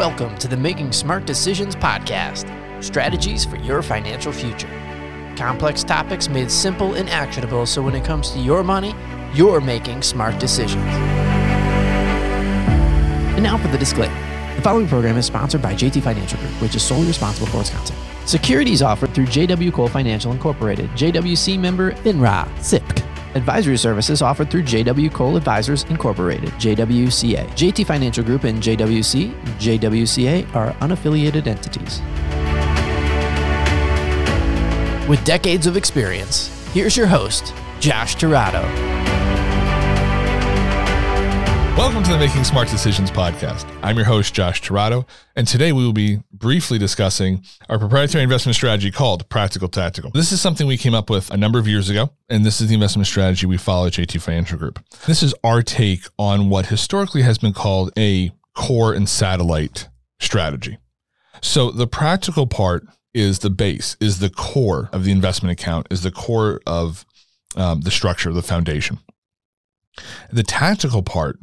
Welcome to the Making Smart Decisions podcast strategies for your financial future. Complex topics made simple and actionable so when it comes to your money, you're making smart decisions. And now for the disclaimer. The following program is sponsored by JT Financial Group, which is solely responsible for its content. Securities offered through JW Cole Financial Incorporated, JWC member FINRA, SIPC. Advisory services offered through JW Cole Advisors Incorporated, JWCA. JT Financial Group and JWC, JWCA are unaffiliated entities. With decades of experience, here's your host, Josh Tirado. Welcome to the Making Smart Decisions podcast. I'm your host, Josh Tirado, and today we will be briefly discussing our proprietary investment strategy called Practical Tactical. This is something we came up with a number of years ago, and this is the investment strategy we follow at JT Financial Group. This is our take on what historically has been called a core and satellite strategy. So the practical part is the base, is the core of the investment account, is the core of um, the structure, the foundation. The tactical part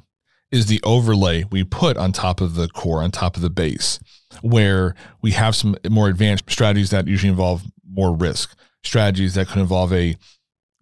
is the overlay we put on top of the core, on top of the base, where we have some more advanced strategies that usually involve more risk, strategies that could involve a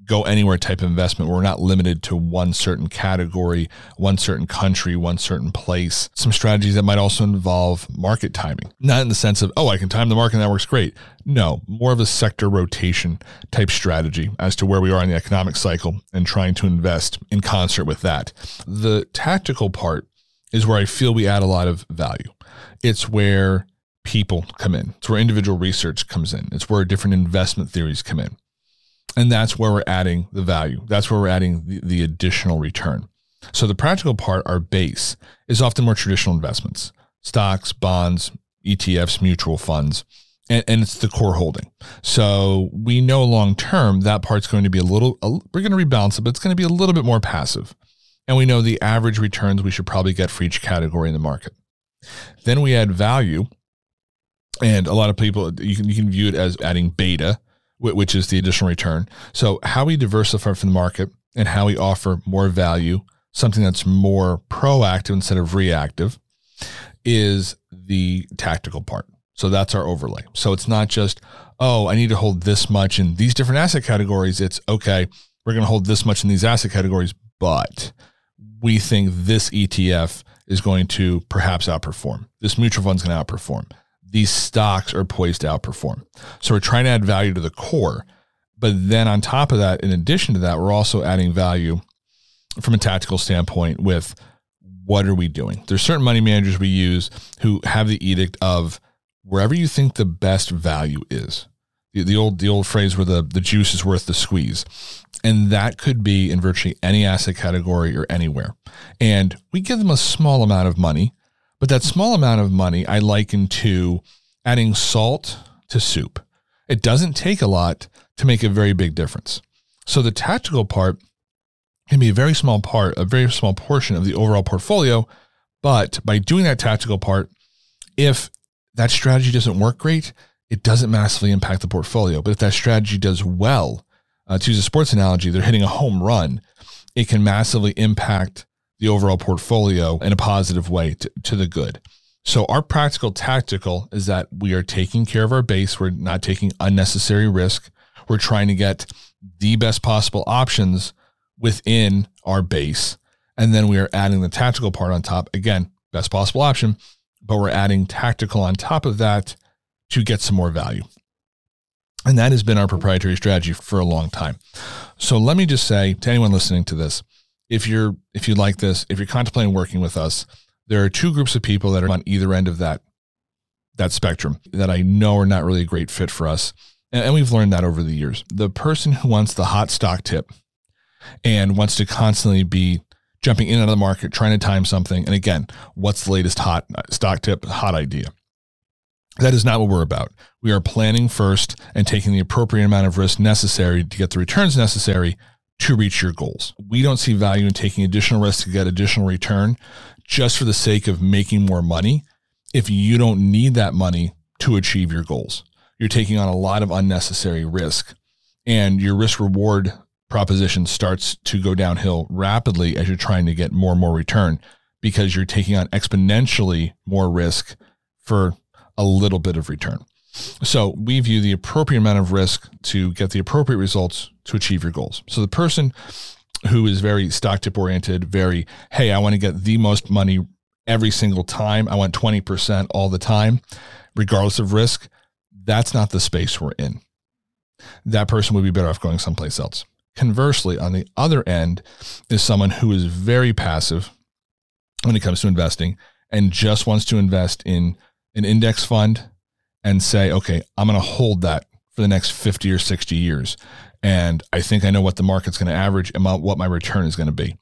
go anywhere type of investment we're not limited to one certain category, one certain country, one certain place. Some strategies that might also involve market timing, not in the sense of, oh, I can time the market and that works great. No, more of a sector rotation type strategy as to where we are in the economic cycle and trying to invest in concert with that. The tactical part is where I feel we add a lot of value. It's where people come in. It's where individual research comes in. It's where different investment theories come in. And that's where we're adding the value. That's where we're adding the, the additional return. So the practical part, our base, is often more traditional investments stocks, bonds, ETFs, mutual funds, and, and it's the core holding. So we know long term that part's going to be a little, a, we're going to rebalance it, but it's going to be a little bit more passive. And we know the average returns we should probably get for each category in the market. Then we add value. And a lot of people, you can, you can view it as adding beta which is the additional return. So, how we diversify from the market and how we offer more value, something that's more proactive instead of reactive, is the tactical part. So, that's our overlay. So, it's not just, oh, I need to hold this much in these different asset categories. It's okay, we're going to hold this much in these asset categories, but we think this ETF is going to perhaps outperform. This mutual fund is going to outperform these stocks are poised to outperform. So we're trying to add value to the core. But then on top of that, in addition to that, we're also adding value from a tactical standpoint with what are we doing? There's certain money managers we use who have the edict of wherever you think the best value is. The, the old the old phrase where the, the juice is worth the squeeze. And that could be in virtually any asset category or anywhere. And we give them a small amount of money but that small amount of money I liken to adding salt to soup. It doesn't take a lot to make a very big difference. So the tactical part can be a very small part, a very small portion of the overall portfolio. But by doing that tactical part, if that strategy doesn't work great, it doesn't massively impact the portfolio. But if that strategy does well, uh, to use a sports analogy, they're hitting a home run, it can massively impact the overall portfolio in a positive way to, to the good. So our practical tactical is that we are taking care of our base. We're not taking unnecessary risk. We're trying to get the best possible options within our base. And then we are adding the tactical part on top. Again, best possible option, but we're adding tactical on top of that to get some more value. And that has been our proprietary strategy for a long time. So let me just say to anyone listening to this, if you're if you like this, if you're contemplating working with us, there are two groups of people that are on either end of that that spectrum that I know are not really a great fit for us. And, and we've learned that over the years. The person who wants the hot stock tip and wants to constantly be jumping in and out of the market, trying to time something. And again, what's the latest hot stock tip, hot idea? That is not what we're about. We are planning first and taking the appropriate amount of risk necessary to get the returns necessary to reach your goals. We don't see value in taking additional risk to get additional return just for the sake of making more money if you don't need that money to achieve your goals. You're taking on a lot of unnecessary risk and your risk reward proposition starts to go downhill rapidly as you're trying to get more and more return because you're taking on exponentially more risk for a little bit of return. So we view the appropriate amount of risk to get the appropriate results to achieve your goals. So the person who is very stock tip oriented, very, hey, I want to get the most money every single time. I want 20% all the time, regardless of risk. That's not the space we're in. That person would be better off going someplace else. Conversely, on the other end is someone who is very passive when it comes to investing and just wants to invest in an index fund and say, okay, I'm going to hold that for the next 50 or 60 years. And I think I know what the market's going to average and what my return is going to be.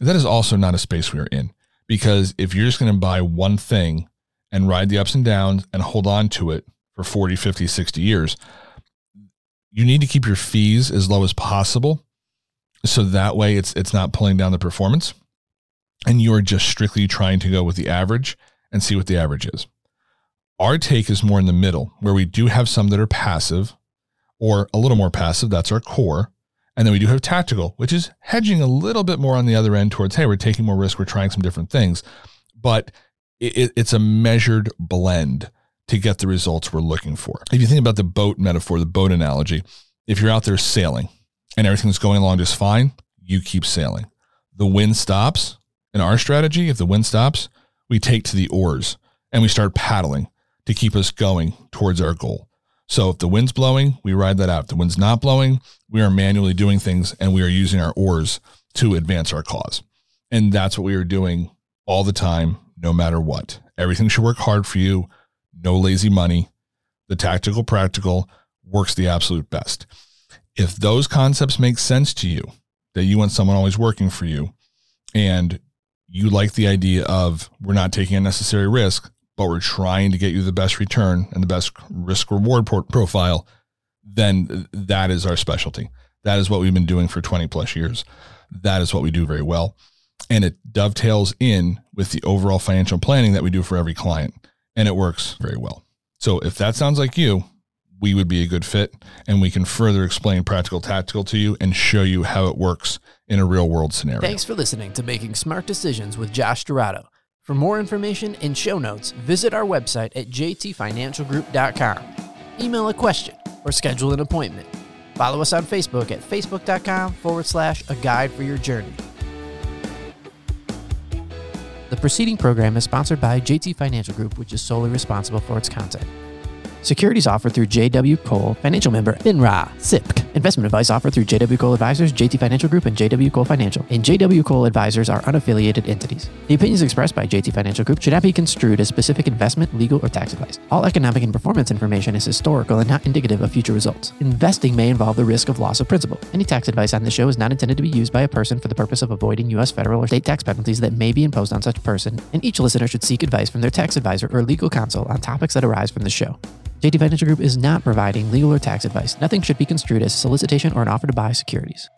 That is also not a space we are in because if you're just going to buy one thing and ride the ups and downs and hold on to it for 40, 50, 60 years, you need to keep your fees as low as possible. So that way it's it's not pulling down the performance. And you're just strictly trying to go with the average and see what the average is. Our take is more in the middle, where we do have some that are passive or a little more passive. That's our core. And then we do have tactical, which is hedging a little bit more on the other end towards, hey, we're taking more risk, we're trying some different things. But it, it's a measured blend to get the results we're looking for. If you think about the boat metaphor, the boat analogy, if you're out there sailing and everything's going along just fine, you keep sailing. The wind stops. In our strategy, if the wind stops, we take to the oars and we start paddling to keep us going towards our goal. So if the wind's blowing, we ride that out. If the wind's not blowing, we are manually doing things and we are using our oars to advance our cause. And that's what we are doing all the time, no matter what. Everything should work hard for you, no lazy money. The tactical practical works the absolute best. If those concepts make sense to you, that you want someone always working for you, and you like the idea of we're not taking unnecessary risk, but we're trying to get you the best return and the best risk reward profile, then that is our specialty. That is what we've been doing for 20 plus years. That is what we do very well. And it dovetails in with the overall financial planning that we do for every client. And it works very well. So if that sounds like you, we would be a good fit and we can further explain practical tactical to you and show you how it works in a real world scenario. Thanks for listening to Making Smart Decisions with Josh Tirado. For more information and show notes, visit our website at jtfinancialgroup.com. Email a question or schedule an appointment. Follow us on Facebook at facebook.com forward slash a guide for your journey. The preceding program is sponsored by JT Financial Group, which is solely responsible for its content. Securities offered through JW Cole, financial member FINRA, SIPC. Investment advice offered through JW Cole Advisors, JT Financial Group, and JW Cole Financial. And JW Cole Advisors are unaffiliated entities. The opinions expressed by JT Financial Group should not be construed as specific investment, legal, or tax advice. All economic and performance information is historical and not indicative of future results. Investing may involve the risk of loss of principal. Any tax advice on the show is not intended to be used by a person for the purpose of avoiding U.S. federal or state tax penalties that may be imposed on such person, and each listener should seek advice from their tax advisor or legal counsel on topics that arise from the show. JT Financial Group is not providing legal or tax advice. Nothing should be construed as solicitation or an offer to buy securities.